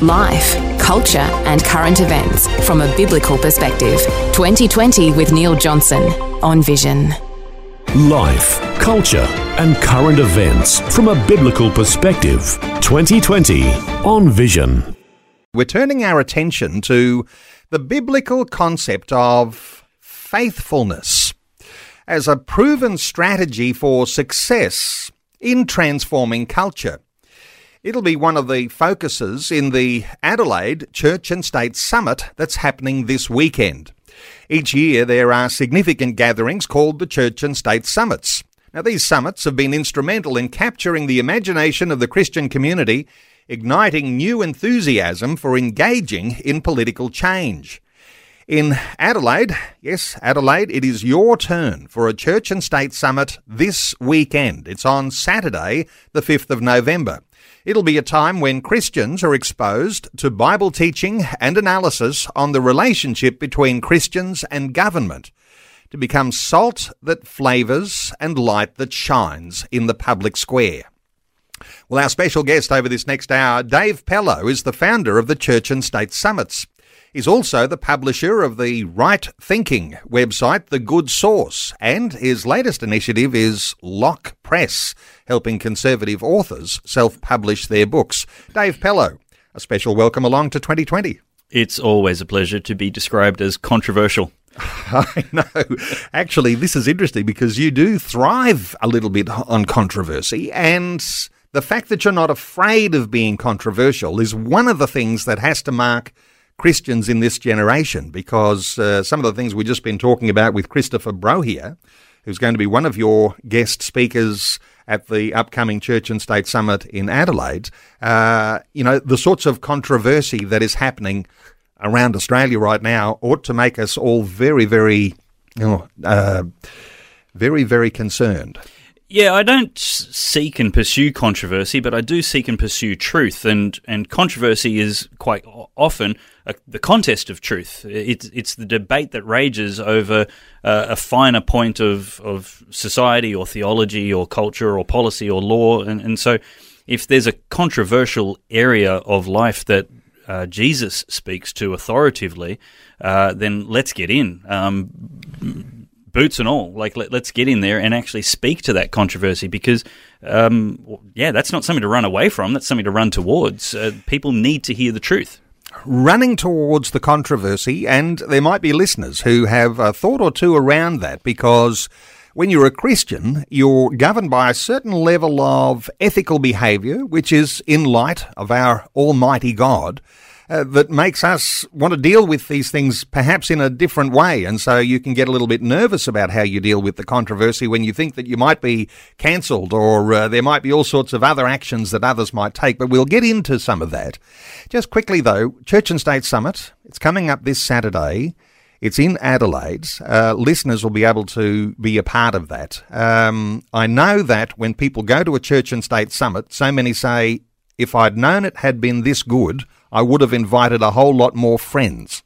Life, culture, and current events from a biblical perspective. 2020 with Neil Johnson on Vision. Life, culture, and current events from a biblical perspective. 2020 on Vision. We're turning our attention to the biblical concept of faithfulness as a proven strategy for success in transforming culture. It'll be one of the focuses in the Adelaide Church and State Summit that's happening this weekend. Each year there are significant gatherings called the Church and State Summits. Now, these summits have been instrumental in capturing the imagination of the Christian community, igniting new enthusiasm for engaging in political change. In Adelaide, yes, Adelaide, it is your turn for a Church and State Summit this weekend. It's on Saturday, the 5th of November. It'll be a time when Christians are exposed to Bible teaching and analysis on the relationship between Christians and government to become salt that flavours and light that shines in the public square. Well, our special guest over this next hour, Dave Pellowe, is the founder of the Church and State Summits. He's also the publisher of the Right Thinking website, The Good Sauce, and his latest initiative is Lock Press, helping conservative authors self publish their books. Dave Pellowe, a special welcome along to 2020. It's always a pleasure to be described as controversial. I know. Actually, this is interesting because you do thrive a little bit on controversy, and the fact that you're not afraid of being controversial is one of the things that has to mark Christians in this generation because uh, some of the things we've just been talking about with Christopher Brohier, who's going to be one of your guest speakers at the upcoming Church and State Summit in Adelaide, uh, you know, the sorts of controversy that is happening around Australia right now ought to make us all very, very, know, uh, very, very concerned. Yeah, I don't seek and pursue controversy, but I do seek and pursue truth, and and controversy is quite often a, the contest of truth. It's it's the debate that rages over uh, a finer point of of society or theology or culture or policy or law, and and so if there's a controversial area of life that uh, Jesus speaks to authoritatively, uh, then let's get in. Um, boots and all. Like, let, us get in there and actually speak to that controversy because, um, yeah, that's not something to run away from. That's something to run towards. Uh, people need to hear the truth. Running towards the controversy, and there might be listeners who have a thought or two around that because when you're a Christian, you're governed by a certain level of ethical behaviour, which is in light of our Almighty God uh, that makes us want to deal with these things perhaps in a different way. And so you can get a little bit nervous about how you deal with the controversy when you think that you might be cancelled or uh, there might be all sorts of other actions that others might take. But we'll get into some of that. Just quickly though, Church and State Summit, it's coming up this Saturday. It's in Adelaide. Uh, listeners will be able to be a part of that. Um, I know that when people go to a church and state summit, so many say, if I'd known it had been this good, I would have invited a whole lot more friends.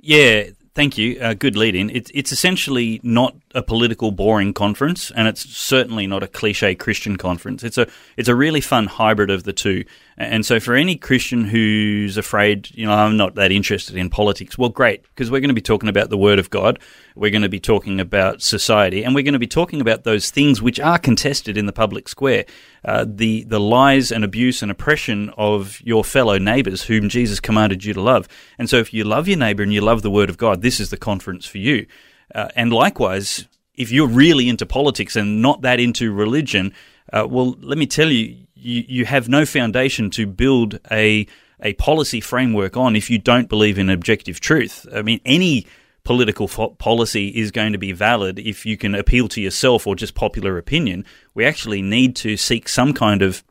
Yeah, thank you. Uh, good lead in. It's, it's essentially not a political boring conference, and it's certainly not a cliche Christian conference. It's a it's a really fun hybrid of the two. And so, for any Christian who's afraid, you know, I'm not that interested in politics, well, great, because we're going to be talking about the Word of God. We're going to be talking about society, and we're going to be talking about those things which are contested in the public square. Uh, the the lies and abuse and oppression of your fellow neighbours, whom Jesus commanded you to love. And so, if you love your neighbour and you love the Word of God, this is the conference for you. Uh, and likewise, if you're really into politics and not that into religion, uh, well, let me tell you, you, you have no foundation to build a a policy framework on if you don't believe in objective truth. I mean, any political fo- policy is going to be valid if you can appeal to yourself or just popular opinion. We actually need to seek some kind of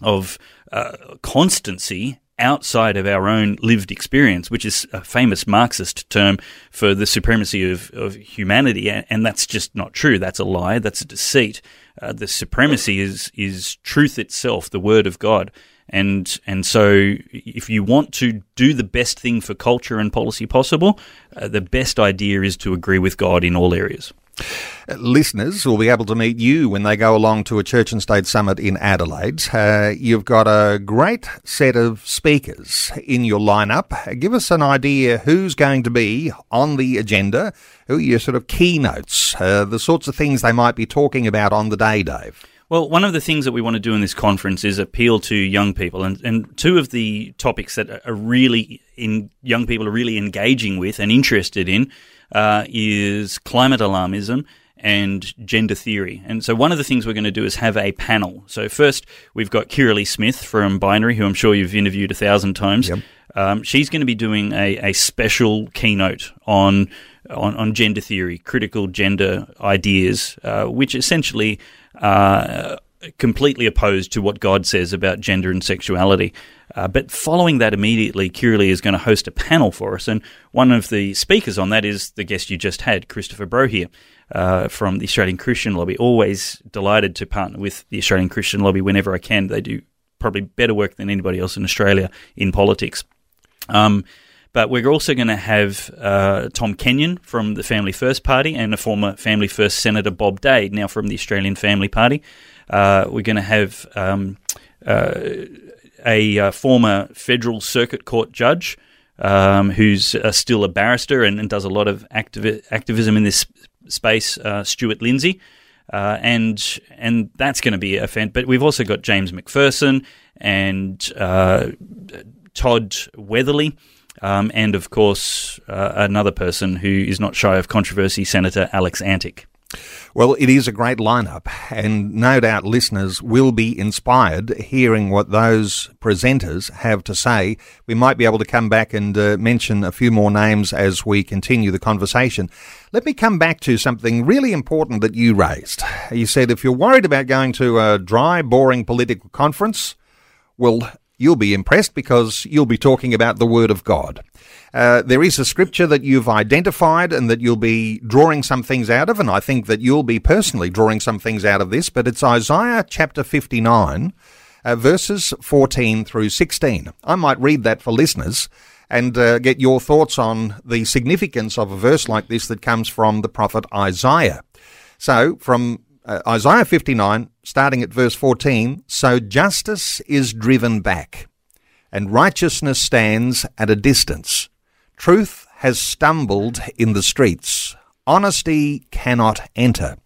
of uh, constancy outside of our own lived experience, which is a famous Marxist term for the supremacy of, of humanity. And that's just not true. That's a lie. That's a deceit. Uh, the supremacy is, is truth itself, the word of God. And, and so if you want to do the best thing for culture and policy possible, uh, the best idea is to agree with God in all areas. Listeners will be able to meet you when they go along to a Church and State Summit in Adelaide. Uh, you've got a great set of speakers in your lineup. Give us an idea who's going to be on the agenda, who are your sort of keynotes, uh, the sorts of things they might be talking about on the day, Dave. Well, one of the things that we want to do in this conference is appeal to young people, and, and two of the topics that are really in young people are really engaging with and interested in uh, is climate alarmism and gender theory. And so one of the things we're going to do is have a panel. So first, we've got Kirralie Smith from Binary, who I'm sure you've interviewed a thousand times. Yep. Um, she's going to be doing a, a special keynote on, on, on gender theory, critical gender ideas, uh, which essentially are completely opposed to what God says about gender and sexuality. Uh, but following that immediately, Kirralie is going to host a panel for us, and one of the speakers on that is the guest you just had, Christopher Brohier uh, from the Australian Christian Lobby. Always delighted to partner with the Australian Christian Lobby whenever I can. They do probably better work than anybody else in Australia in politics. Um, but we're also going to have uh, Tom Kenyon from the Family First Party and a former Family First Senator Bob Day, now from the Australian Family Party. Uh, we're going to have um, uh, a uh, former federal circuit court judge um, who's uh, still a barrister and, and, does a lot of activi- activism in this space, uh, Stuart Lindsay. and and that's going to be a fan. But we've also got James McPherson and Todd Weatherly, um, and of course uh, another person who is not shy of controversy, Senator Alex Antic. Well, it is a great lineup, and no doubt listeners will be inspired hearing what those presenters have to say. We might be able to come back and uh, mention a few more names as we continue the conversation. Let me come back to something really important that you raised. You said if you're worried about going to a dry, boring political conference, well, you'll be impressed because you'll be talking about the Word of God. Uh, there is a scripture that you've identified and that you'll be drawing some things out of, and I think that you'll be personally drawing some things out of this, but it's Isaiah chapter 59, uh, verses 14 through 16. I might read that for listeners and uh, get your thoughts on the significance of a verse like this that comes from the prophet Isaiah. So, from uh, Isaiah 59, starting at verse 14, so justice is driven back, and righteousness stands at a distance. Truth has stumbled in the streets. Honesty cannot enter.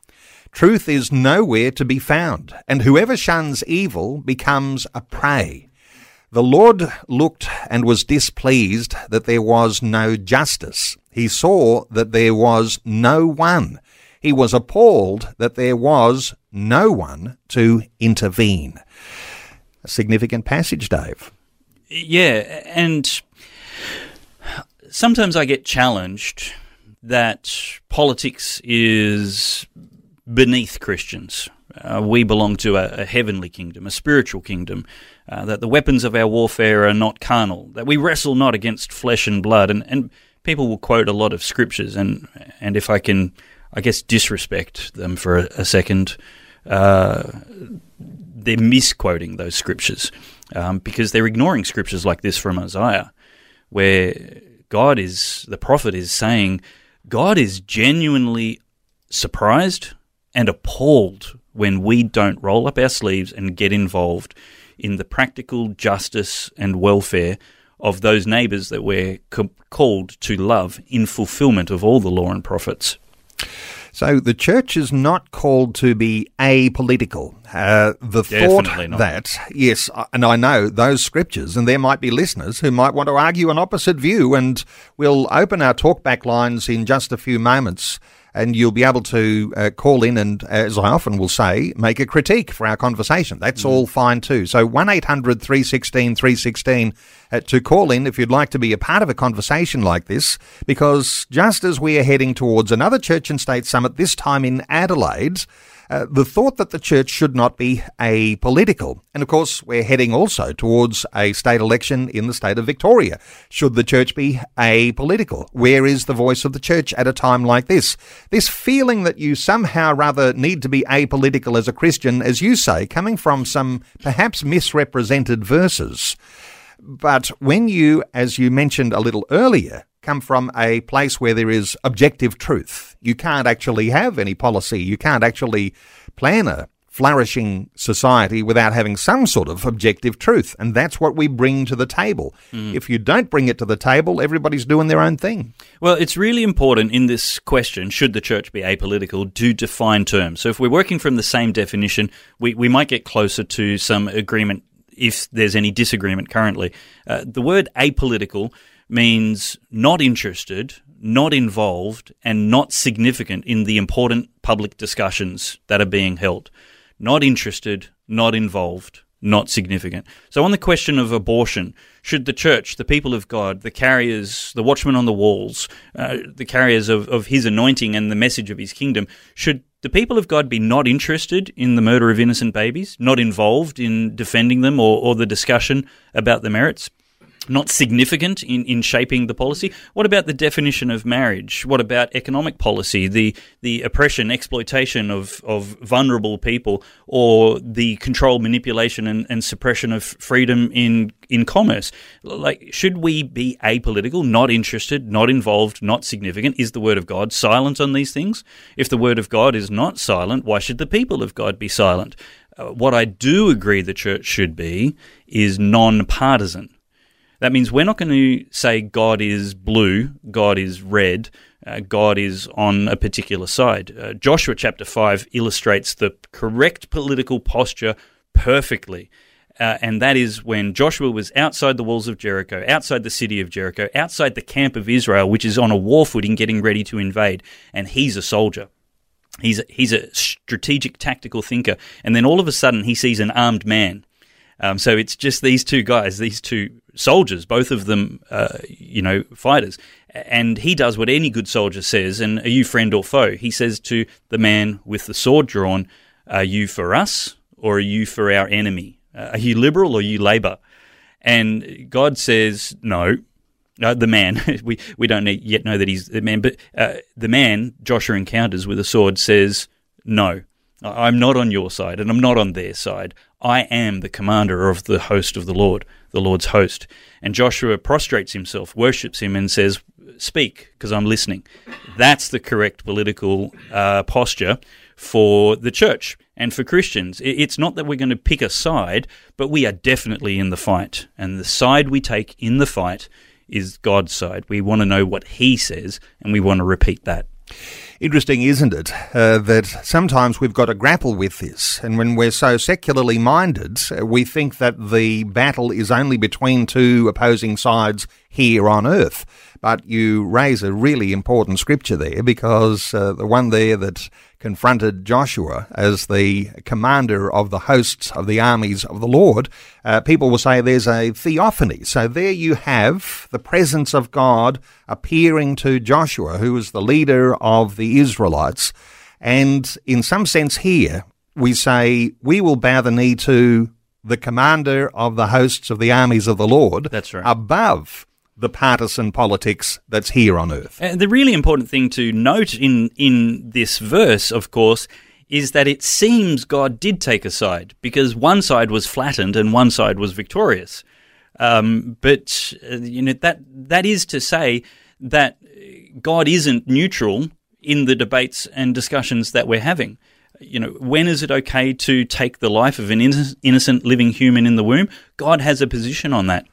Truth is nowhere to be found, and whoever shuns evil becomes a prey. The Lord looked and was displeased that there was no justice. He saw that there was no one he was appalled that there was no one to intervene. A significant passage, Dave. Yeah, and sometimes I get challenged that politics is beneath Christians. Uh, we belong to a, a, heavenly kingdom, a spiritual kingdom, uh, that the weapons of our warfare are not carnal, that we wrestle not against flesh and blood. And, and people will quote a lot of scriptures, and, and if I can I guess, disrespect them for a, a second. Uh, they're misquoting those scriptures um, because they're ignoring scriptures like this from Isaiah, where God is, the prophet is saying, God is genuinely surprised and appalled when we don't roll up our sleeves and get involved in the practical justice and welfare of those neighbours that we're co- called to love in fulfillment of all the law and prophets. So the church is not called to be apolitical. Uh, the thought that, yes, and I know those scriptures, and there might be listeners who might want to argue an opposite view, and we'll open our talkback lines in just a few moments and you'll be able to uh, call in and, as I often will say, make a critique for our conversation. That's mm. all fine too. So 1 800 316 316 uh, to call in if you'd like to be a part of a conversation like this, because just as we are heading towards another Church and State Summit, this time in Adelaide, uh, the thought that the church should not be apolitical. And of course, we're heading also towards a state election in the state of Victoria. Should the church be apolitical? Where is the voice of the church at a time like this? This feeling that you somehow rather need to be apolitical as a Christian, as you say, coming from some perhaps misrepresented verses. But when you, as you mentioned a little earlier, come from a place where there is objective truth, you can't actually have any policy, you can't actually plan a flourishing society without having some sort of objective truth. And that's what we bring to the table. Mm. If you don't bring it to the table, everybody's doing their own thing. Well, it's really important in this question should the church be apolitical to define terms. So if we're working from the same definition, we, we might get closer to some agreement if there's any disagreement currently. Uh, the word apolitical means not interested, not involved, and not significant in the important public discussions that are being held. Not interested, not involved, not significant. So, on the question of abortion, should the church, the people of God, the carriers, the watchmen on the walls, uh, the carriers of, of his anointing and the message of his kingdom, should the people of God be not interested in the murder of innocent babies, not involved in defending them or, or the discussion about the merits? Not significant in, in shaping the policy. What about the definition of marriage? What about economic policy, the the oppression, exploitation of, of vulnerable people, or the control, manipulation, and, and suppression of freedom in in commerce? Like, should we be apolitical, not interested, not involved, not significant? Is the word of God silent on these things? If the word of God is not silent, why should the people of God be silent? Uh, what I do agree the church should be is non-partisan that means we're not going to say God is blue, God is red, uh, God is on a particular side. Uh, Joshua chapter 5 illustrates the correct political posture perfectly. Uh, and that is when Joshua was outside the walls of Jericho, outside the city of Jericho, outside the camp of Israel, which is on a war footing getting ready to invade. And he's a soldier. He's a, he's a strategic, tactical thinker. And then all of a sudden, he sees an armed man um, so it's just these two guys, these two soldiers, both of them, uh, you know, fighters. And he does what any good soldier says. And are you friend or foe? He says to the man with the sword drawn, "Are you for us or are you for our enemy? Uh, are you liberal or you Labor?" And God says, "No." Uh, the man, we we don't yet know that he's the man, but uh, the man Joshua encounters with a sword says, "No, I'm not on your side, and I'm not on their side. I am the commander of the host of the Lord, the Lord's host. And Joshua prostrates himself, worships him, and says, Speak, because I'm listening. That's the correct political uh, posture for the church and for Christians. It's not that we're going to pick a side, but we are definitely in the fight. And the side we take in the fight is God's side. We want to know what He says, and we want to repeat that. Interesting, isn't it, uh, that sometimes we've got to grapple with this. And when we're so secularly minded, uh, we think that the battle is only between two opposing sides here on earth. But you raise a really important scripture there because uh, the one there that confronted Joshua as the commander of the hosts of the armies of the Lord, uh, people will say there's a theophany. So there you have the presence of God appearing to Joshua, who was the leader of the Israelites. And in some sense, here we say, we will bow the knee to the commander of the hosts of the armies of the Lord. That's right. Above the partisan politics that's here on earth. And the really important thing to note in in this verse, of course, is that it seems God did take a side because one side was flattened and one side was victorious. Um, but uh, you know that that is to say that God isn't neutral in the debates and discussions that we're having. You know, when is it okay to take the life of an innocent living human in the womb? God has a position on that.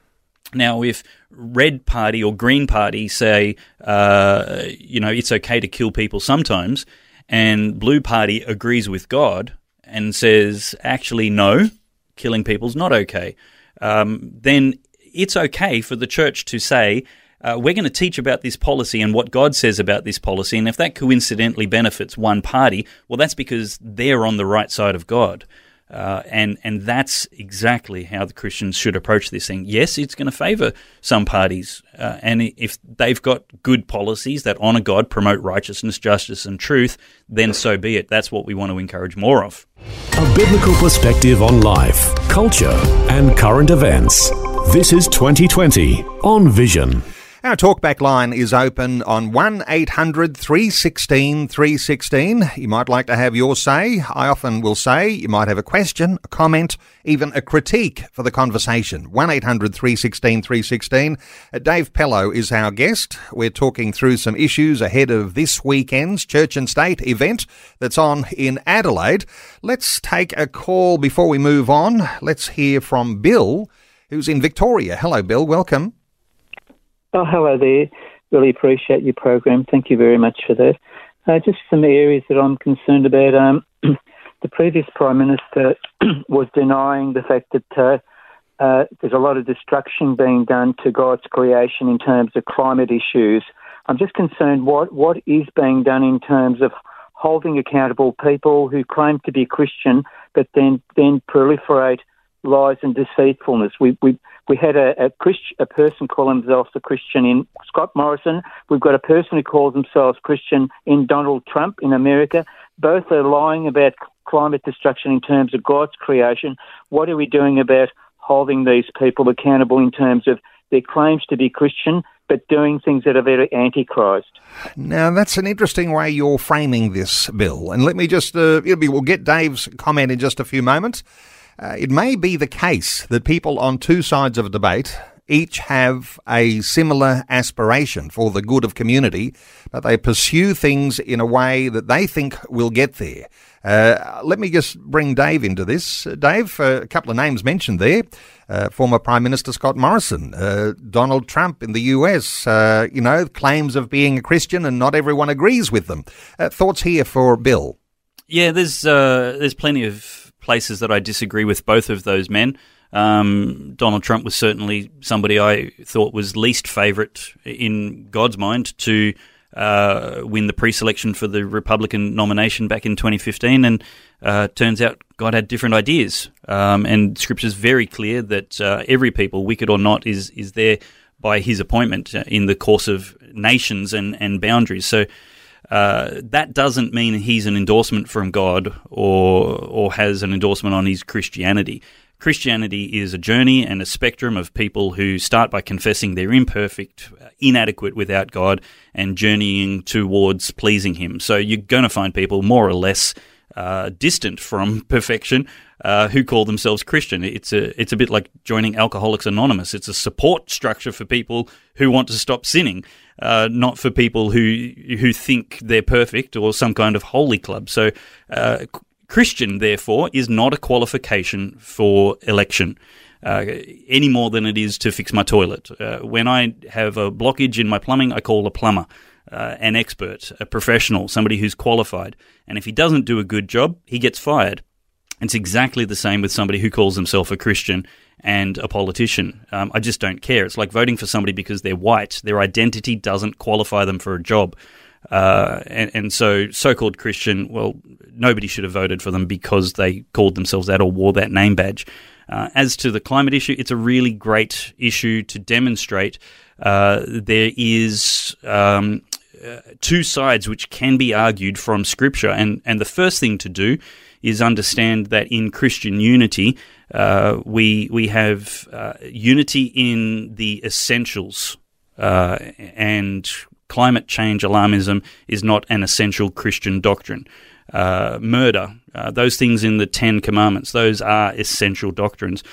Now, if red party or green party say, uh, you know, it's okay to kill people sometimes, and blue party agrees with God and says, actually, no, killing people's not okay, um, then it's okay for the church to say, uh, we're going to teach about this policy and what God says about this policy. And if that coincidentally benefits one party, well, that's because they're on the right side of God. Uh, and and that's exactly how the Christians should approach this thing. Yes, it's going to favour some parties, uh, and if they've got good policies that honour God, promote righteousness, justice, and truth, then so be it. That's what we want to encourage more of. A biblical perspective on life, culture, and current events. This is 2020 on Vision. Our talkback line is open on 1 800 316 316. You might like to have your say. I often will say you might have a question, a comment, even a critique for the conversation. 1 800 316 316. Uh, Dave Pellowe is our guest. We're talking through some issues ahead of this weekend's Church and State event that's on in Adelaide. Let's take a call before we move on. Let's hear from Bill, who's in Victoria. Hello, Bill. Welcome. Oh, hello there. Really appreciate your program. Thank you very much for that. Uh, just some areas that I'm concerned about. Um, the previous Prime Minister was denying the fact that uh, uh, there's a lot of destruction being done to God's creation in terms of climate issues. I'm just concerned what, what is being done in terms of holding accountable people who claim to be Christian but then, then proliferate lies and deceitfulness. We, we, we had a, a, Christ, a person call himself a Christian in Scott Morrison. We've got a person who calls themselves Christian in Donald Trump in America. Both are lying about climate destruction in terms of God's creation. What are we doing about holding these people accountable in terms of their claims to be Christian, but doing things that are very antichrist. Now, that's an interesting way you're framing this, Bill. And let me just, uh, we'll get Dave's comment in just a few moments. Uh, it may be the case that people on two sides of a debate each have a similar aspiration for the good of community, but they pursue things in a way that they think will get there. Uh, let me just bring Dave into this. Uh, Dave, uh, a couple of names mentioned there. Uh, former Prime Minister Scott Morrison, uh, Donald Trump in the US, you know, claims of being a Christian and not everyone agrees with them. thoughts here for Bill? Yeah, there's there's plenty of places that I disagree with both of those men. Um, Donald Trump was certainly somebody I thought was least favourite in God's mind to uh, win the pre-selection for the Republican nomination back in 2015, and uh, turns out God had different ideas. Um, and Scripture is very clear that uh, every people, wicked or not, is is there by His appointment in the course of nations and and boundaries. So uh, that doesn't mean he's an endorsement from God or or has an endorsement on his Christianity. Christianity is a journey and a spectrum of people who start by confessing they're imperfect, uh, inadequate without God, and journeying towards pleasing Him. So you're going to find people more or less uh, distant from perfection uh, who call themselves Christian. It's a it's a bit like joining Alcoholics Anonymous. It's a support structure for people who want to stop sinning, uh, not for people who who think they're perfect or some kind of holy club. So. Uh, Christian, therefore, is not a qualification for election. Uh, any more than it is to fix my toilet. When I have a blockage in my plumbing, I call a plumber uh, an expert, a professional, somebody who's qualified. And if he doesn't do a good job, he gets fired. It's exactly the same with somebody who calls himself a Christian and a politician. Um, I just don't care. It's like voting for somebody because they're white. Their identity doesn't qualify them for a job. Uh, and, and, so, so called Christian, well, nobody should have voted for them because they called themselves that or wore that name badge. Uh, as to the climate issue, it's a really great issue to demonstrate uh, there is um, uh, two sides which can be argued from Scripture. And, and the first thing to do is understand that in Christian unity, uh, we, we have uh, unity in the essentials. Uh, and climate change alarmism is not an essential Christian doctrine. Uh, murder, uh, those things in the Ten Commandments, those are essential doctrines.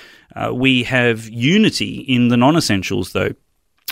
we have unity in the non essentials, though.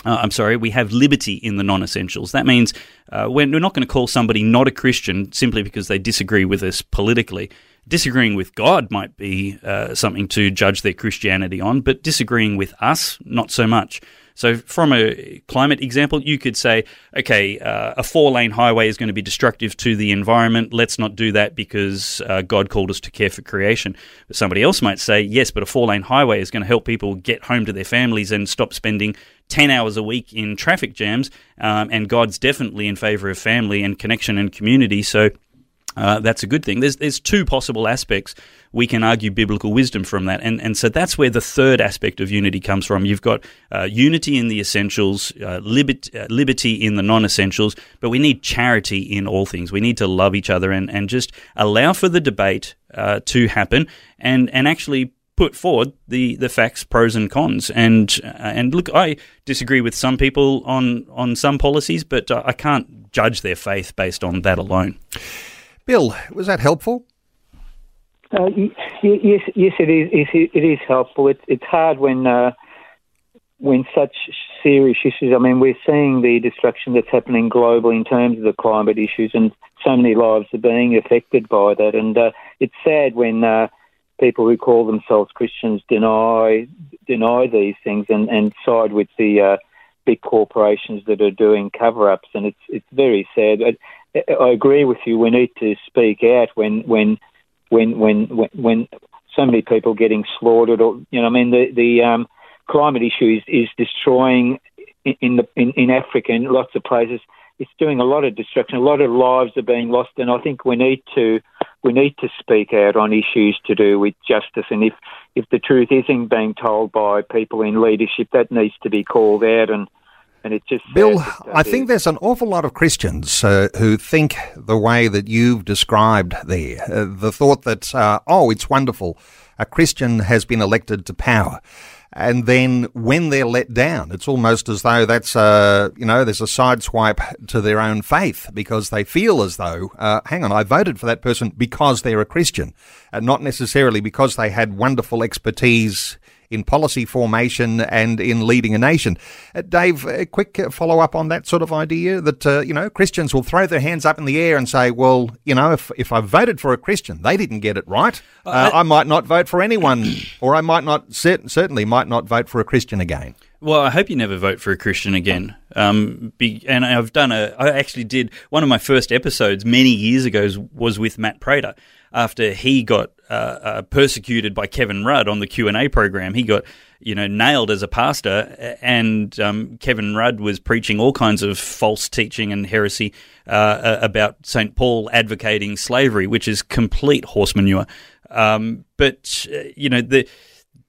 Uh, I'm sorry, we have liberty in the non essentials. That means uh, we're, we're not going to call somebody not a Christian simply because they disagree with us politically. Disagreeing with God might be uh, something to judge their Christianity on, but disagreeing with us, not so much. So, from a climate example, you could say, okay, uh, a four lane highway is going to be destructive to the environment. Let's not do that because uh, God called us to care for creation. But somebody else might say, yes, but a four lane highway is going to help people get home to their families and stop spending 10 hours a week in traffic jams. Um, and God's definitely in favor of family and connection and community. So, uh, that's a good thing. There's there's two possible aspects we can argue biblical wisdom from that, and and so that's where the third aspect of unity comes from. You've got uh, unity in the essentials, uh, liberty, uh, liberty in the non-essentials, but we need charity in all things. We need to love each other and and just allow for the debate uh, to happen, and and actually put forward the, the facts, pros and cons. And uh, and look, I disagree with some people on on some policies, but uh, I can't judge their faith based on that alone. Bill, was that helpful? Uh, yes, yes, it is. It is helpful. It's it's hard when uh, when such serious issues. I mean, we're seeing the destruction that's happening globally in terms of the climate issues, and so many lives are being affected by that. And uh, it's sad when uh, people who call themselves Christians deny deny these things and, and side with the uh, big corporations that are doing cover-ups, and it's it's very sad. I, I agree with you. We need to speak out when when when when when, when so many people getting slaughtered, or you know, I mean, the the um, climate issue is, is destroying in the in, in Africa and lots of places. It's doing a lot of destruction. A lot of lives are being lost, and I think we need to we need to speak out on issues to do with justice. And if, if the truth isn't being told by people in leadership, that needs to be called out. And, and it just Bill, I think there's an awful lot of Christians uh, who think the way that you've described there. Uh, the thought that, uh, oh, it's wonderful, a Christian has been elected to power and then when they're let down, it's almost as though that's a you know there's a sideswipe to their own faith because they feel as though, uh, hang on, I voted for that person because they're a Christian, and not necessarily because they had wonderful expertise in policy formation and in leading a nation. Uh, Dave, a quick follow up on that sort of idea that, uh, you know, Christians will throw their hands up in the air and say, well, you know, if, if I voted for a Christian, they didn't get it right. Uh, uh I, I might not vote for anyone, or I might not, cert- certainly might not vote for a Christian again. Well, I hope you never vote for a Christian again. Um, be, and I've done a, I actually did one of my first episodes many years ago was with Matt Prater after he got uh, uh, persecuted by Kevin Rudd on the Q and A program. He got you know nailed as a pastor, and um, Kevin Rudd was preaching all kinds of false teaching and heresy uh, about Saint Paul advocating slavery, which is complete horse manure. Um, but uh, you know the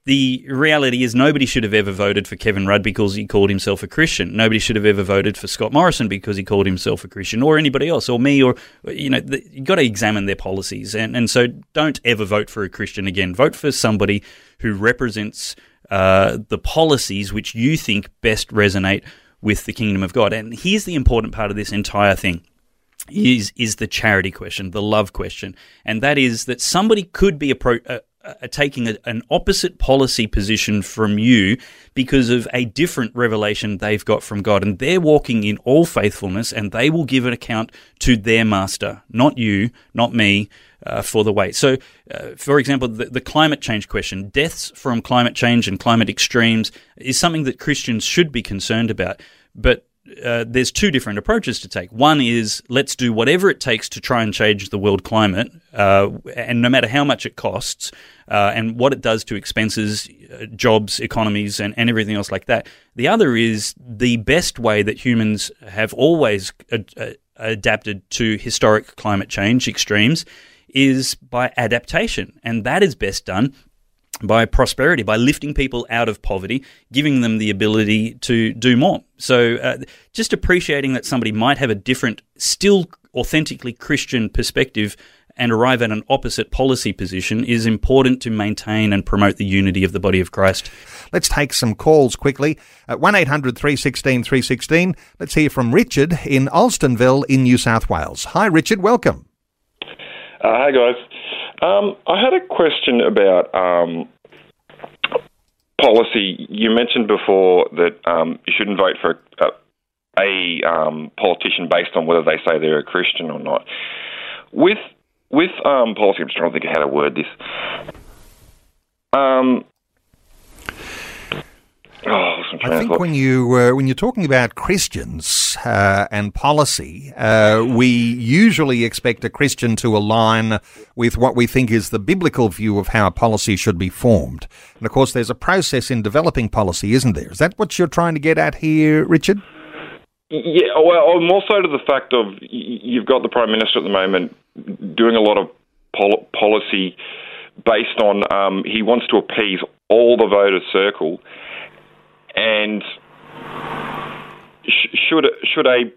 the reality is nobody should have ever voted for Kevin Rudd because he called himself a Christian. Nobody should have ever voted for Scott Morrison because he called himself a Christian, or anybody else, or me, or you know, the, you've got to examine their policies, and and so don't ever vote for a Christian again. Vote for somebody who represents uh, the policies which you think best resonate with the kingdom of God. And here's the important part of this entire thing is is the charity question, the love question, and that is that somebody could be a, pro, are taking a, an opposite policy position from you because of a different revelation they've got from God. And they're walking in all faithfulness and they will give an account to their master, not you, not me. Uh, for the way. So, uh, for example, the, the, climate change question, deaths from climate change and climate extremes is something that Christians should be concerned about. But uh, there's two different approaches to take. One is let's do whatever it takes to try and change the world climate, uh, and no matter how much it costs, uh, and what it does to expenses, uh, jobs, economies, and, and everything else like that. The other is the best way that humans have always ad- uh, adapted to historic climate change extremes is by adaptation, and that is best done by prosperity, by lifting people out of poverty, giving them the ability to do more. So, uh, just appreciating that somebody might have a different, still authentically Christian perspective and arrive at an opposite policy position is important to maintain and promote the unity of the body of Christ. Let's take some calls quickly. At 1 800 316 316, let's hear from Richard in Alstonville in New South Wales. Hi, Richard, welcome. Uh, hi, guys. Um, I had a question about um, policy. You mentioned before that um, you shouldn't vote for a, a um, politician based on whether they say they're a Christian or not. With with um, policy, I'm just trying to think of how to word this. Oh, I think when you uh, when you're talking about Christians uh, and policy, uh, we usually expect a Christian to align with what we think is the biblical view of how policy should be formed. And of course, there's a process in developing policy, isn't there? Is that what you're trying to get at here, Richard? Yeah, well, more so to the fact of you've got the prime minister at the moment doing a lot of pol- policy based on um, he wants to appease all the voter circle, and sh- should should a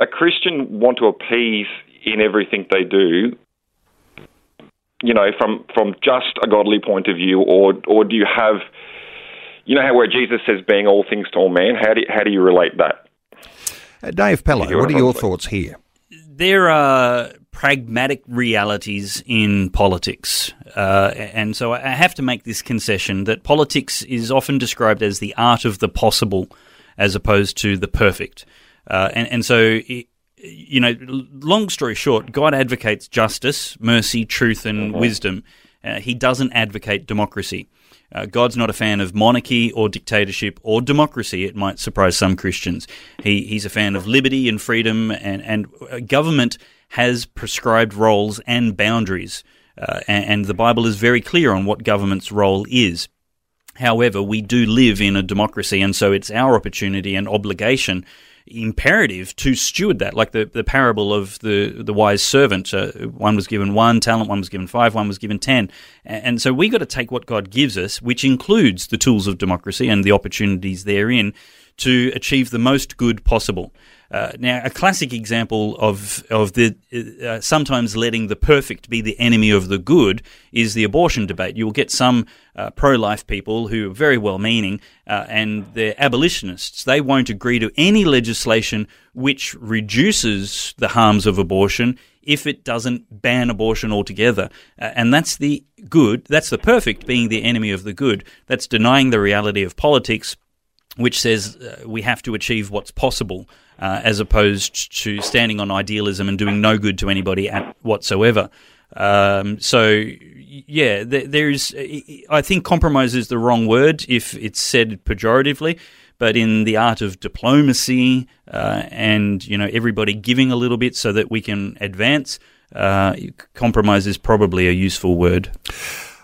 a Christian want to appease in everything they do, you know, from from just a godly point of view, or or do you have, you know, how where Jesus says being all things to all men? How do you, how do you relate that? Uh, Dave Pellowe, what are your thoughts here? There are pragmatic realities in politics. Uh, and so I have to make this concession that politics is often described as the art of the possible as opposed to the perfect. Uh, and, and so, it, you know, long story short, God advocates justice, mercy, truth, and mm-hmm. wisdom. Uh, he doesn't advocate democracy. Uh, God's not a fan of monarchy or dictatorship or democracy. It might surprise some Christians. He, he's a fan of liberty and freedom, and, and uh, government has prescribed roles and boundaries. Uh, and, and the Bible is very clear on what government's role is. However, we do live in a democracy, and so it's our opportunity and obligation imperative to steward that, like the, the parable of the, the wise servant. Uh, one was given one talent, one was given five, one was given ten. And so we got to take what God gives us, which includes the tools of democracy and the opportunities therein, to achieve the most good possible. Uh, now, a classic example of of the uh, sometimes letting the perfect be the enemy of the good is the abortion debate. You will get some uh, pro-life people who are very well-meaning uh, and they're abolitionists. They won't agree to any legislation which reduces the harms of abortion if it doesn't ban abortion altogether. Uh, and that's the good. That's the perfect being the enemy of the good. That's denying the reality of politics which says uh, we have to achieve what's possible uh, as opposed to standing on idealism and doing no good to anybody at whatsoever. Um, so, yeah, there's. I think compromise is the wrong word if it's said pejoratively, but in the art of diplomacy uh, and you know everybody giving a little bit so that we can advance, uh, compromise is probably a useful word.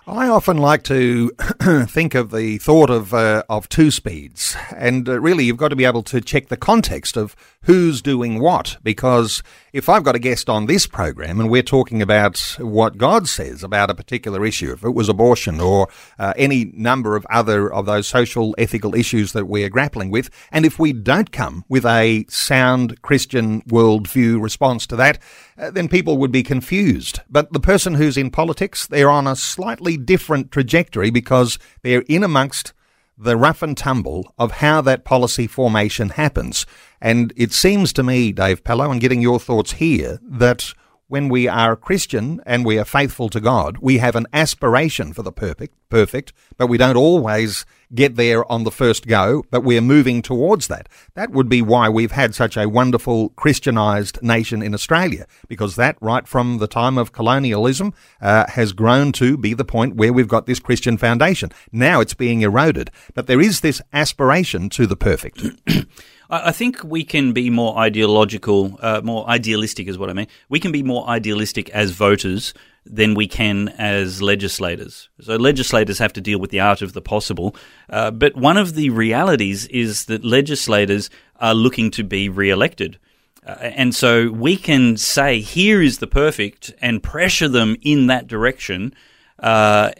I often like to think of the thought of uh, of two speeds, and uh, really you've got to be able to check the context of who's doing what. Because if I've got a guest on this program and we're talking about what God says about a particular issue, if it was abortion or uh, any number of other of those social ethical issues that we are grappling with, and if we don't come with a sound Christian worldview response to that, uh, then people would be confused. But the person who's in politics, they're on a slightly different trajectory because they're in amongst the rough and tumble of how that policy formation happens. And it seems to me, Dave Pellowe, and getting your thoughts here, that when we are Christian and we are faithful to God, we have an aspiration for the perfect, perfect, but we don't always get there on the first go, but we're moving towards that. That would be why we've had such a wonderful Christianized nation in Australia, because that, right from the time of colonialism, uh, has grown to be the point where we've got this Christian foundation. Now it's being eroded, but there is this aspiration to the perfect. I think we can be more ideological, uh, more idealistic is what I mean. We can be more idealistic as voters than we can as legislators. So legislators have to deal with the art of the possible. Uh, but one of the realities is that legislators are looking to be re-elected. Uh, and so we can say, here is the perfect, and pressure them in that direction. Uh,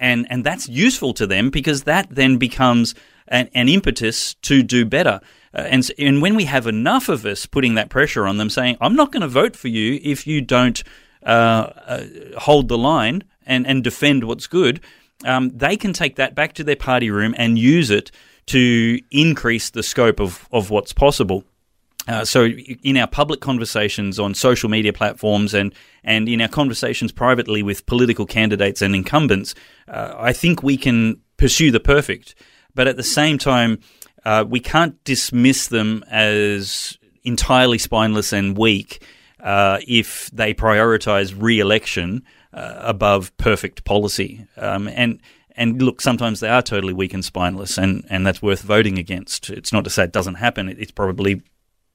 and, and that's useful to them because that then becomes an, an impetus to do better. Uh, and, and when we have enough of us putting that pressure on them, saying, I'm not going to vote for you if you don't uh, uh, hold the line and, and defend what's good, um, they can take that back to their party room and use it to increase the scope of, of what's possible. Uh, so, in our public conversations on social media platforms and, and in our conversations privately with political candidates and incumbents, uh, I think we can pursue the perfect. But at the same time, uh, we can't dismiss them as entirely spineless and weak uh, if they prioritize re-election uh, above perfect policy. Um, and and look, sometimes they are totally weak and spineless, and, and that's worth voting against. It's not to say it doesn't happen. It's probably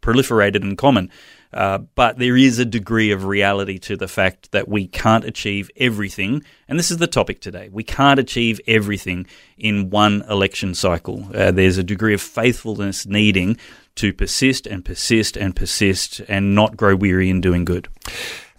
proliferated and common. Uh, but there is a degree of reality to the fact that we can't achieve everything. And this is the topic today. We can't achieve everything in one election cycle. Uh, there's a degree of faithfulness needing to persist and persist and persist and not grow weary in doing good.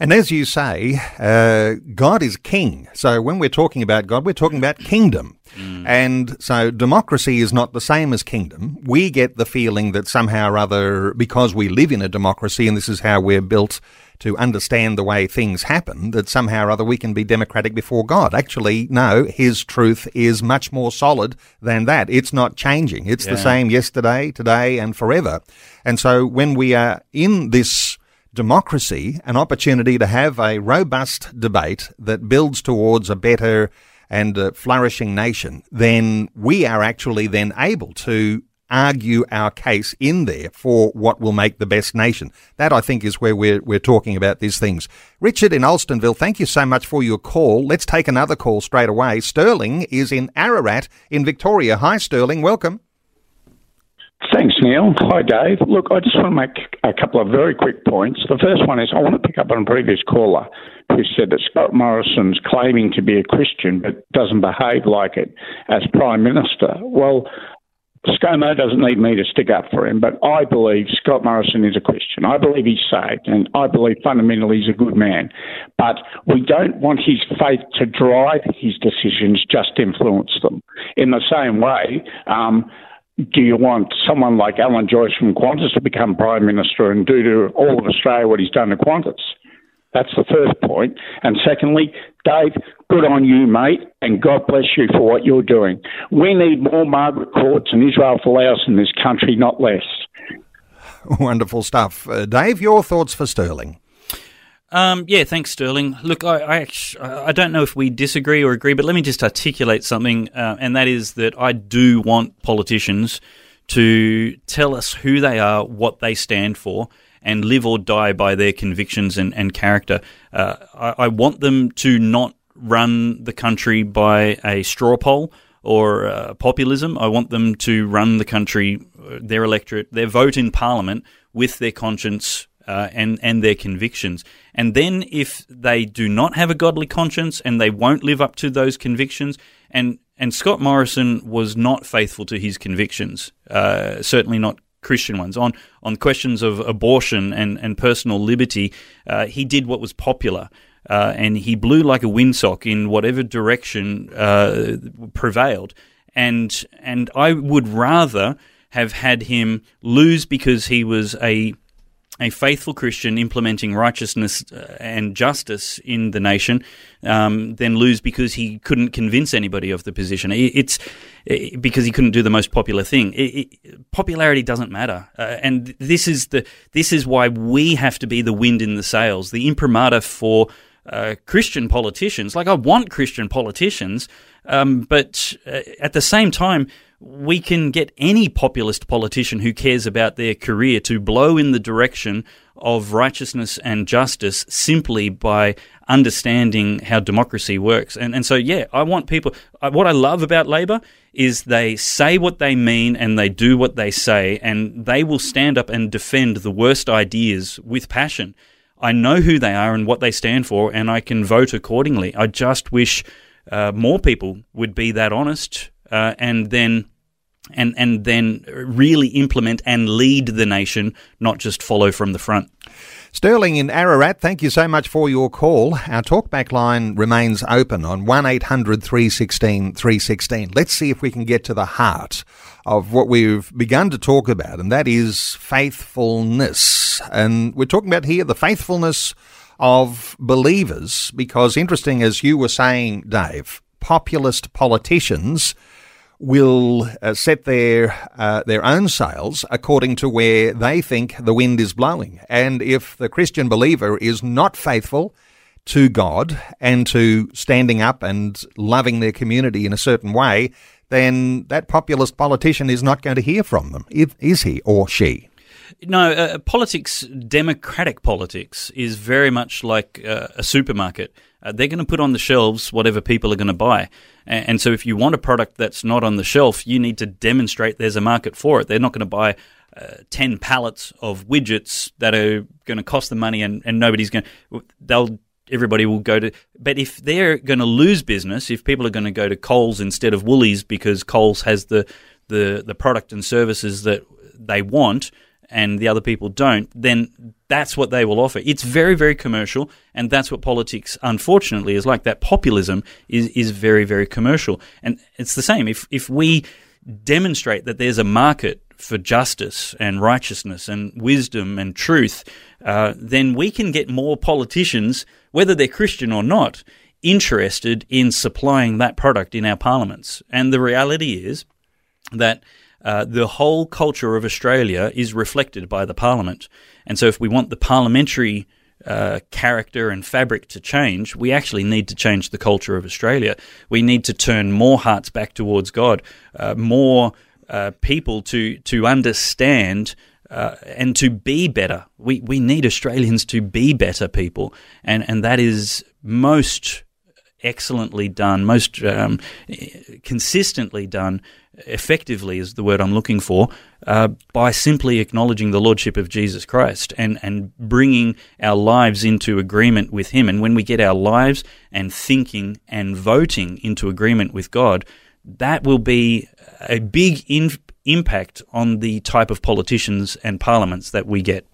And as you say, uh, God is king. So when we're talking about God, we're talking about kingdom. Mm. And so democracy is not the same as kingdom. We get the feeling that somehow or other, because we live in a democracy and this is how we're built to understand the way things happen, that somehow or other we can be democratic before God. Actually, no, His truth is much more solid than that. It's not changing. It's yeah. the same yesterday, today, and forever. And so when we are in this democracy an opportunity to have a robust debate that builds towards a better and a flourishing nation, then we are actually then able to argue our case in there for what will make the best nation. That I think is where we're, we're talking about these things. Richard in Alstonville, thank you so much for your call. Let's take another call straight away. Sterling is in Ararat in Victoria. Hi, Sterling. Welcome. Thanks, Neil. Hi, Dave. Look, I just want to make a couple of very quick points. The first one is I want to pick up on a previous caller who said that Scott Morrison's claiming to be a Christian but doesn't behave like it as Prime Minister. Well, ScoMo doesn't need me to stick up for him, but I believe Scott Morrison is a Christian. I believe he's saved, and I believe fundamentally he's a good man. But we don't want his faith to drive his decisions, just influence them. In the same way, um, do you want someone like Alan Joyce from Qantas to become Prime Minister and do to all of Australia what he's done to Qantas? That's the first point. And secondly, Dave, good on you, mate, and God bless you for what you're doing. We need more Margaret Courts and Israel Folau in this country, not less. Wonderful stuff. Uh, Dave, your thoughts for Sterling? Um, yeah, thanks, Sterling. Look, I, I, I, don't know if we disagree or agree, but let me just articulate something, uh, and that is that I do want politicians to tell us who they are, what they stand for, and live or die by their convictions and, and character. Uh, I, I, want them to not run the country by a straw poll or uh, populism. I want them to run the country, uh, their electorate, their vote in parliament with their conscience uh, and and their convictions. And then if they do not have a godly conscience and they won't live up to those convictions, and and Scott Morrison was not faithful to his convictions, uh, certainly not Christian ones on on questions of abortion and and personal liberty. Uh, he did what was popular. Uh, and he blew like a windsock in whatever direction uh, prevailed, and and I would rather have had him lose because he was a a faithful Christian implementing righteousness uh, and justice in the nation um, then lose because he couldn't convince anybody of the position. It's because he couldn't do the most popular thing. It, it, popularity doesn't matter, uh, and this is the this is why we have to be the wind in the sails, the imprimatur for uh, Christian politicians. Like I want Christian politicians, um, but uh, at the same time we can get any populist politician who cares about their career to blow in the direction of righteousness and justice simply by understanding how democracy works. And, and so, yeah, I want people. What I love about Labor is they say what they mean and they do what they say, and they will stand up and defend the worst ideas with passion. I know who they are and what they stand for, and I can vote accordingly. I just wish uh, more people would be that honest uh, and then and and then really implement and lead the nation, not just follow from the front. Sterling in Ararat, thank you so much for your call. Our talkback line remains open on 1800 316 316. Let's see if we can get to the heart of what we've begun to talk about, and that is faithfulness. And we're talking about here the faithfulness of believers, because interesting as you were saying, Dave, populist politicians will uh, set their uh, their own sails according to where they think the wind is blowing. And if the Christian believer is not faithful to God and to standing up and loving their community in a certain way, then that populist politician is not going to hear from them, is he or she? No, uh, politics, democratic politics, is very much like uh, a supermarket. Uh, they're going to put on the shelves whatever people are going to buy. And, and, so if you want a product that's not on the shelf, you need to demonstrate there's a market for it. They're not going to buy uh, 10 pallets of widgets that are going to cost them money and, and nobody's going to, they'll, everybody will go to, but if they're going to lose business, if people are going to go to Coles instead of Woolies because Coles has the, the, the product and services that they want, and the other people don't, then that's what they will offer. It's very, very commercial, and that's what politics, unfortunately, is like. That populism is, is very, very commercial. And it's the same. If, if we demonstrate that there's a market for justice and righteousness and wisdom and truth, uh, then we can get more politicians, whether they're Christian or not, interested in supplying that product in our parliaments. And the reality is that uh, the whole culture of Australia is reflected by the parliament. And so, if we want the parliamentary uh, character and fabric to change, we actually need to change the culture of Australia. We need to turn more hearts back towards God, uh, more uh, people to to understand uh, and to be better. We we need Australians to be better people, and and that is most excellently done, most um, consistently done effectively is the word I'm looking for, uh, by simply acknowledging the Lordship of Jesus Christ and, and bringing our lives into agreement with Him. And when we get our lives and thinking and voting into agreement with God, that will be a big in- impact on the type of politicians and parliaments that we get.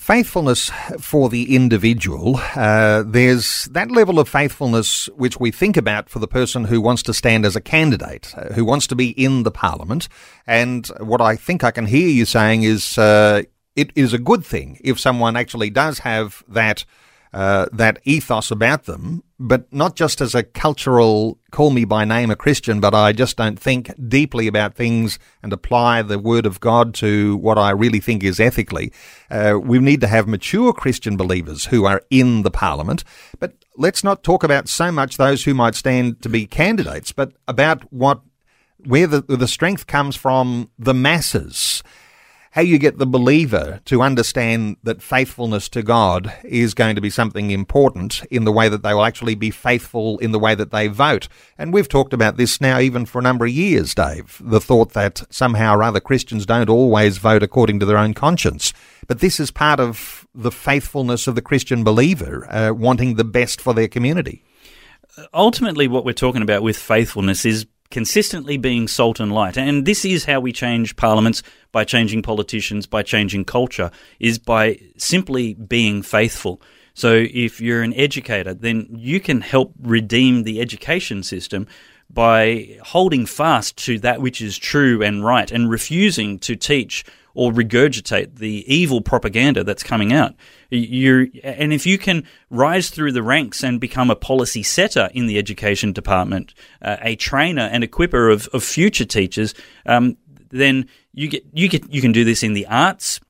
Faithfulness for the individual, uh, there's that level of faithfulness which we think about for the person who wants to stand as a candidate, uh, who wants to be in the parliament. And what I think I can hear you saying is uh, it is a good thing if someone actually does have that uh, that ethos about them, but not just as a cultural call me by name a Christian, but I just don't think deeply about things and apply the word of God to what I really think is ethically. Uh, we need to have mature Christian believers who are in the parliament, but let's not talk about so much those who might stand to be candidates, but about what where the, the strength comes from the masses how you get the believer to understand that faithfulness to God is going to be something important in the way that they will actually be faithful in the way that they vote. And we've talked about this now even for a number of years, Dave. The thought that somehow or other Christians don't always vote according to their own conscience. But this is part of the faithfulness of the Christian believer, uh, wanting the best for their community. Ultimately, what we're talking about with faithfulness is consistently being salt and light. And this is how we change parliaments by changing politicians, by changing culture, is by simply being faithful. So if you're an educator, then you can help redeem the education system by holding fast to that which is true and right and refusing to teach or regurgitate the evil propaganda that's coming out. You're, and if you can rise through the ranks and become a policy setter in the education department, uh, a trainer and equiper of, of future teachers, um, then you get you get you can do this in the arts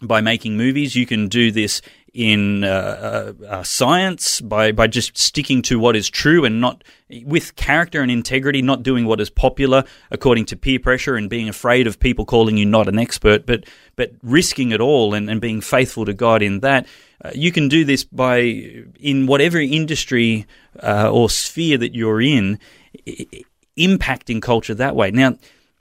by making movies. You can do this in uh, uh, uh, science by, by just sticking to what is true and not with character and integrity, not doing what is popular according to peer pressure and being afraid of people calling you not an expert, but but risking it all and, and being faithful to God in that. Uh, you can do this by in whatever industry uh, or sphere that you're in, I- impacting culture that way. Now,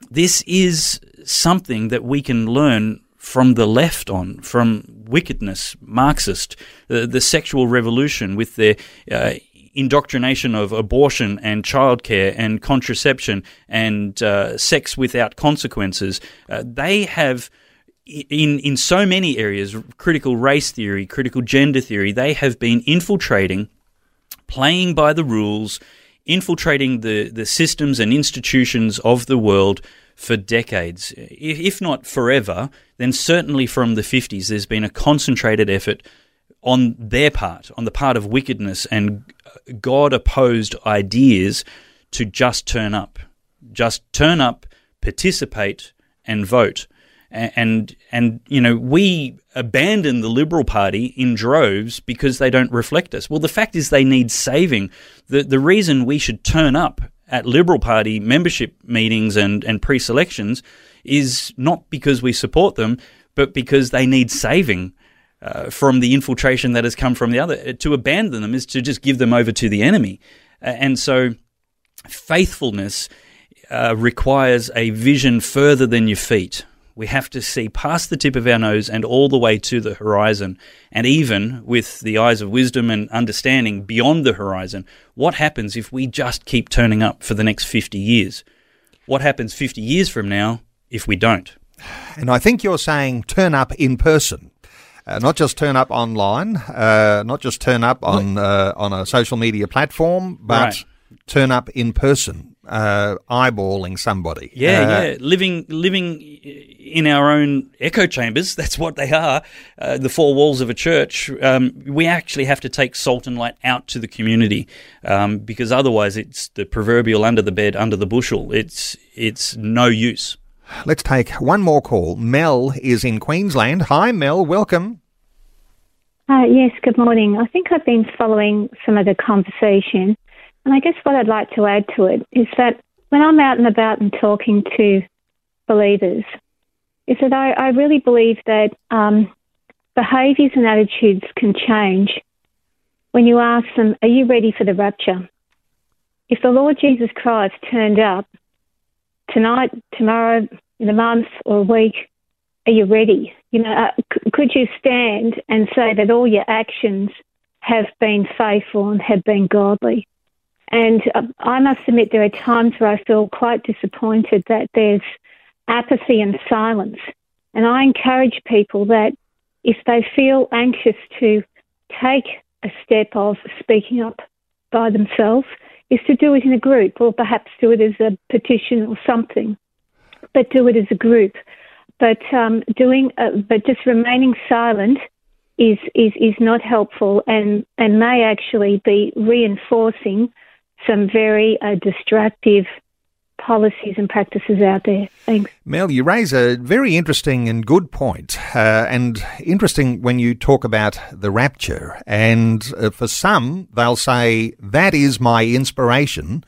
this is something that we can learn from the left on, from wickedness, Marxist, the, the sexual revolution with their uh, indoctrination of abortion and childcare and contraception and uh, sex without consequences. Uh, they have. In, in so many areas, critical race theory, critical gender theory, they have been infiltrating, playing by the rules, infiltrating the, the systems and institutions of the world for decades. If not forever, then certainly from the 50s, there's been a concentrated effort on their part, on the part of wickedness and God opposed ideas to just turn up. Just turn up, participate, and vote. And, and, you know, we abandon the Liberal Party in droves because they don't reflect us. Well, the fact is they need saving. The, the reason we should turn up at Liberal Party membership meetings and, and pre selections is not because we support them, but because they need saving. Uh, from the infiltration that has come from the other. To abandon them is to just give them over to the enemy. Uh, and so faithfulness uh, requires a vision further than your feet. We have to see past the tip of our nose and all the way to the horizon, and even with the eyes of wisdom and understanding beyond the horizon. What happens if we just keep turning up for the next 50 years? What happens 50 years from now if we don't? And I think you're saying turn up in person. Uh, not just turn up online, uh, not just turn up on uh, on a social media platform, but Right. turn up in person, uh, eyeballing somebody. Yeah, Uh, yeah. Living living in our own echo chambers. That's what they are. Uh, the four walls of a church. Um, we actually have to take salt and light out to the community um, because otherwise, it's the proverbial under the bed, under the bushel. It's it's no use. Let's take one more call. Mel is in Queensland. Hi, Mel. Welcome. Uh, yes, good morning. I think I've been following some of the conversation, and I guess what I'd like to add to it is that when I'm out and about and talking to believers, is that I, I really believe that um, behaviours and attitudes can change when you ask them, Are you ready for the rapture? If the Lord Jesus Christ turned up tonight, tomorrow, in a month or a week, are you ready? You know, uh, c- could you stand and say that all your actions have been faithful and have been godly? And uh, I must admit, there are times where I feel quite disappointed that there's apathy and silence. And I encourage people that if they feel anxious to take a step of speaking up by themselves, is to do it in a group or perhaps do it as a petition or something, but do it as a group but um, doing, uh, but just remaining silent is, is is not helpful and and may actually be reinforcing some very uh, destructive policies and practices out there. Thanks. Mel, you raise a very interesting and good point, uh, and interesting when you talk about the rapture. And uh, for some, they'll say that is my inspiration.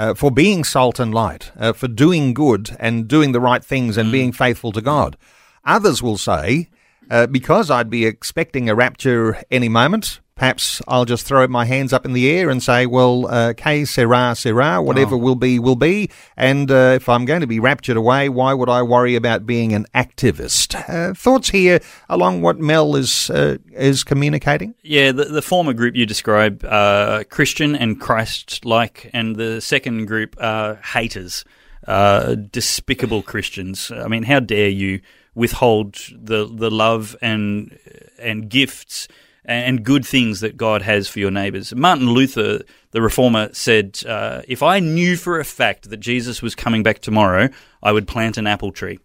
Uh, for being salt and light, uh, for doing good and doing the right things and being faithful to God. Others will say, uh, because I'd be expecting a rapture any moment, perhaps I'll just throw my hands up in the air and say, well, uh, que sera, sera, whatever will be, will be. And uh, if I'm going to be raptured away, why would I worry about being an activist? Uh, thoughts here along what Mel is, uh, is communicating? Yeah, the, the former group you describe, uh, Christian and Christ-like, and the second group are haters, uh, despicable Christians. I mean, how dare you withhold the the love and and gifts and good things that God has for your neighbors. Martin Luther, the reformer, said, uh, "If I knew for a fact that Jesus was coming back tomorrow, I would plant an apple tree."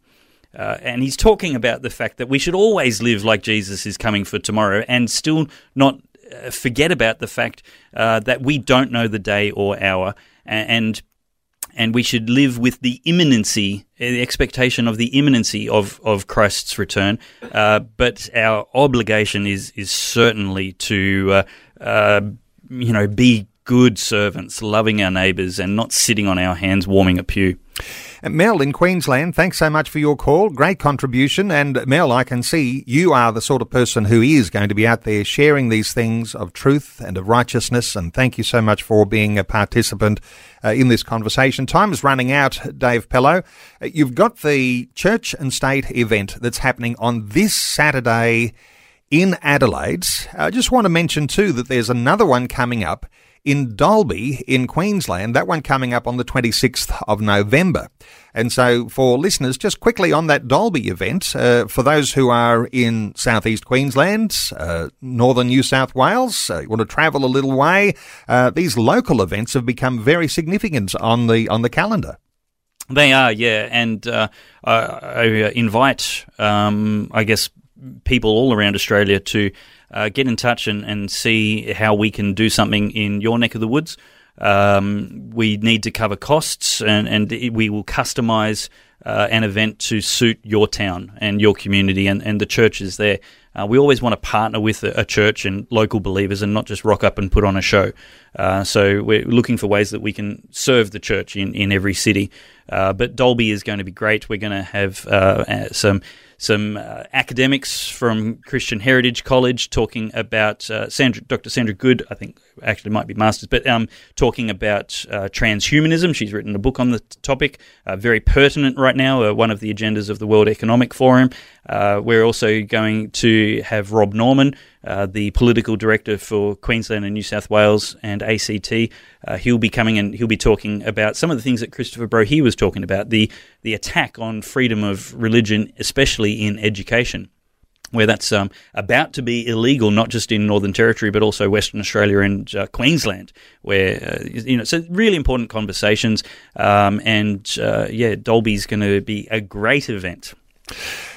Uh, and he's talking about the fact that we should always live like Jesus is coming for tomorrow and still not uh, forget about the fact uh, that we don't know the day or hour and and we should live with the imminency, uh, the expectation of the imminency of, of Christ's return. Uh, but our obligation is is certainly to, uh, uh, you know, be good servants, loving our neighbours, and not sitting on our hands warming a pew. Mel in Queensland, thanks so much for your call. Great contribution. And Mel, I can see you are the sort of person who is going to be out there sharing these things of truth and of righteousness. And thank you so much for being a participant uh, in this conversation. Time is running out, Dave Pellowe. Uh, you've got the church and state event that's happening on this Saturday in Adelaide. I just want to mention too that there's another one coming up in Dalby in Queensland, that one coming up on the 26th of November. And so, for listeners, just quickly on that Dalby event, uh, for those who are in southeast Queensland, uh, northern New South Wales, uh, you want to travel a little way, uh, these local events have become very significant on the on the calendar. They are, yeah, and uh, I, I invite, um, I guess, people all around Australia to uh, get in touch and, and see how we can do something in your neck of the woods. Um, we need to cover costs, and, and we will customise uh, an event to suit your town and your community and, and the churches there. Uh, we always want to partner with a, a church and local believers and not just rock up and put on a show. Uh, so we're looking for ways that we can serve the church in, in every city. Uh, but Dalby is going to be great. We're going to have uh, uh, some some uh, academics from Christian Heritage College talking about Sandra, Dr. Sandra Good. I think actually might be masters, but um, talking about transhumanism. She's written a book on the topic, very pertinent right now. One of the agendas of the World Economic Forum. We're also going to have Rob Norman uh, the political director for Queensland and New South Wales and ACT. Uh, he'll be coming and he'll be talking about some of the things that Christopher Brohey was talking about the the attack on freedom of religion, especially in education where that's um, about to be illegal, not just in Northern Territory, but also Western Australia and uh, Queensland, where, uh, you know, so really important conversations. Um, and uh, yeah, Dalby's going to be a great event.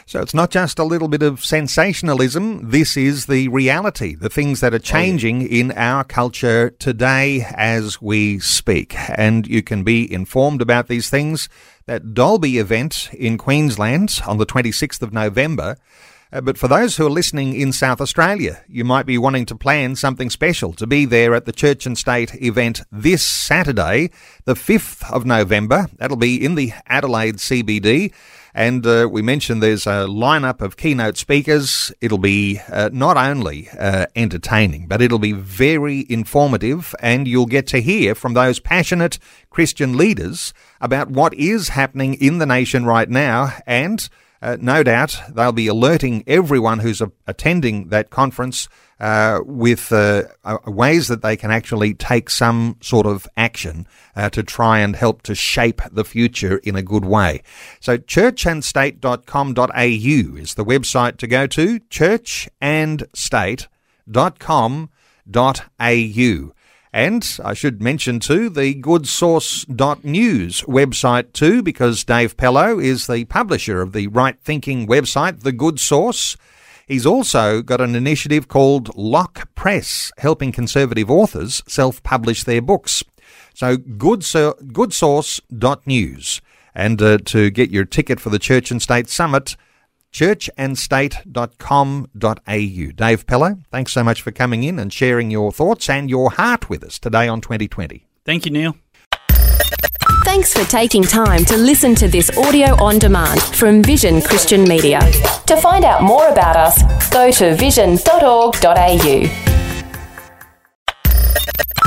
So it's not just a little bit of sensationalism. This is the reality, the things that are changing oh, yeah. in our culture today as we speak. And you can be informed about these things. That Dalby event in Queensland on the 26th of November uh, but for those who are listening in South Australia, you might be wanting to plan something special to be there at the Church and State event this Saturday, the 5th of November. That'll be in the Adelaide CBD. And uh, we mentioned there's a lineup of keynote speakers. It'll be uh, not only uh, entertaining, but it'll be very informative, and you'll get to hear from those passionate Christian leaders about what is happening in the nation right now and uh, no doubt they'll be alerting everyone who's a- attending that conference uh, with uh, ways that they can actually take some sort of action uh, to try and help to shape the future in a good way. So churchandstate.com.au is the website to go to, churchandstate.com.au. And I should mention too the goodsauce.news website too, because Dave Pellowe is the publisher of the right thinking website, The Good Sauce. He's also got an initiative called Lock Press, helping conservative authors self publish their books. So good, goodsauce.news. And uh, to get your ticket for the Church and State Summit, churchandstate.com.au. Dave Pellowe, thanks so much for coming in and sharing your thoughts and your heart with us today on 2020. Thank you, Neil. Thanks for taking time to listen to this audio on demand from Vision Christian Media. To find out more about us, go to vision.org.au.